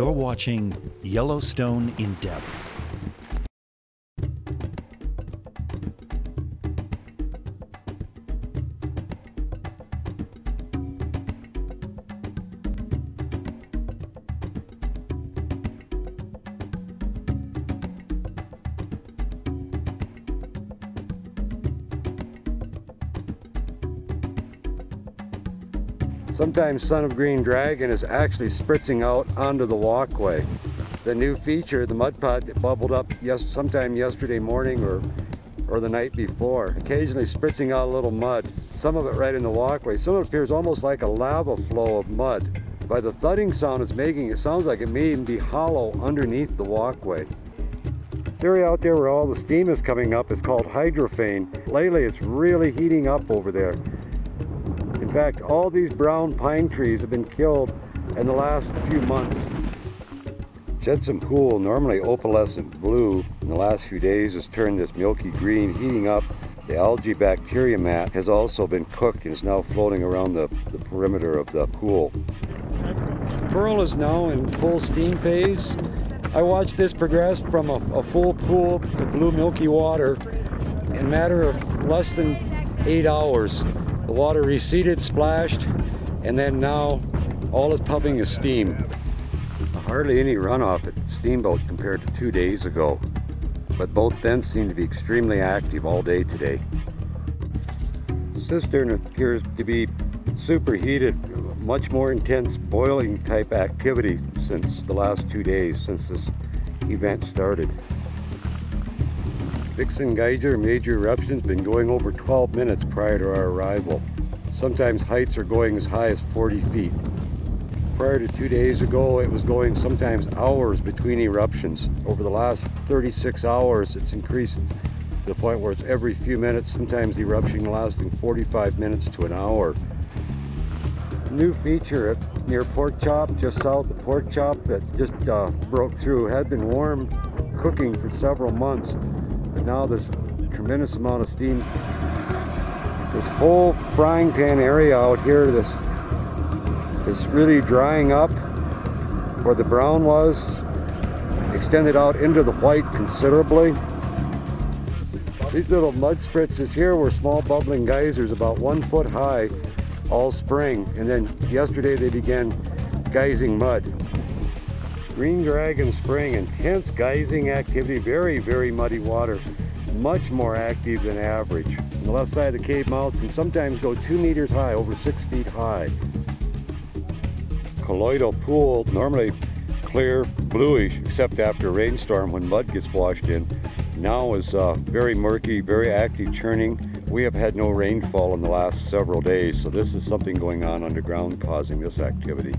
You're watching Yellowstone in Depth. Sometimes Son of Green Dragon is actually spritzing out onto the walkway. The new feature, the mud pot that bubbled up yes, sometime yesterday morning or, or the night before, occasionally spritzing out a little mud. Some of it right in the walkway. Some of it appears almost like a lava flow of mud. By the thudding sound it's making, it sounds like it may even be hollow underneath the walkway. This area out there where all the steam is coming up is called hydrophane. Lately it's really heating up over there. In fact, all these brown pine trees have been killed in the last few months. Jetsam Pool, normally opalescent blue, in the last few days has turned this milky green, heating up. The algae bacteria mat has also been cooked and is now floating around the, the perimeter of the pool. Pearl is now in full steam phase. I watched this progress from a, a full pool of blue milky water in a matter of less than eight hours. The water receded, splashed, and then now all it's pumping is steam. Hardly any runoff at Steamboat compared to two days ago, but both vents seem to be extremely active all day today. Cistern appears to be superheated, much more intense boiling type activity since the last two days, since this event started. Vixen Geyser major eruptions been going over 12 minutes prior to our arrival. Sometimes heights are going as high as 40 feet. Prior to two days ago, it was going sometimes hours between eruptions. Over the last 36 hours, it's increased to the point where it's every few minutes, sometimes eruption lasting 45 minutes to an hour. New feature at, near Pork Chop, just south of Pork Chop, that just uh, broke through, had been warm cooking for several months but now there's a tremendous amount of steam. This whole frying pan area out here, this is really drying up where the brown was, extended out into the white considerably. These little mud spritzes here were small bubbling geysers about one foot high all spring and then yesterday they began geysing mud. Green Dragon Spring, intense geysing activity, very, very muddy water, much more active than average. On the left side of the cave mouth can sometimes go two meters high, over six feet high. Colloidal pool, normally clear, bluish, except after a rainstorm when mud gets washed in. Now is uh, very murky, very active churning. We have had no rainfall in the last several days, so this is something going on underground causing this activity.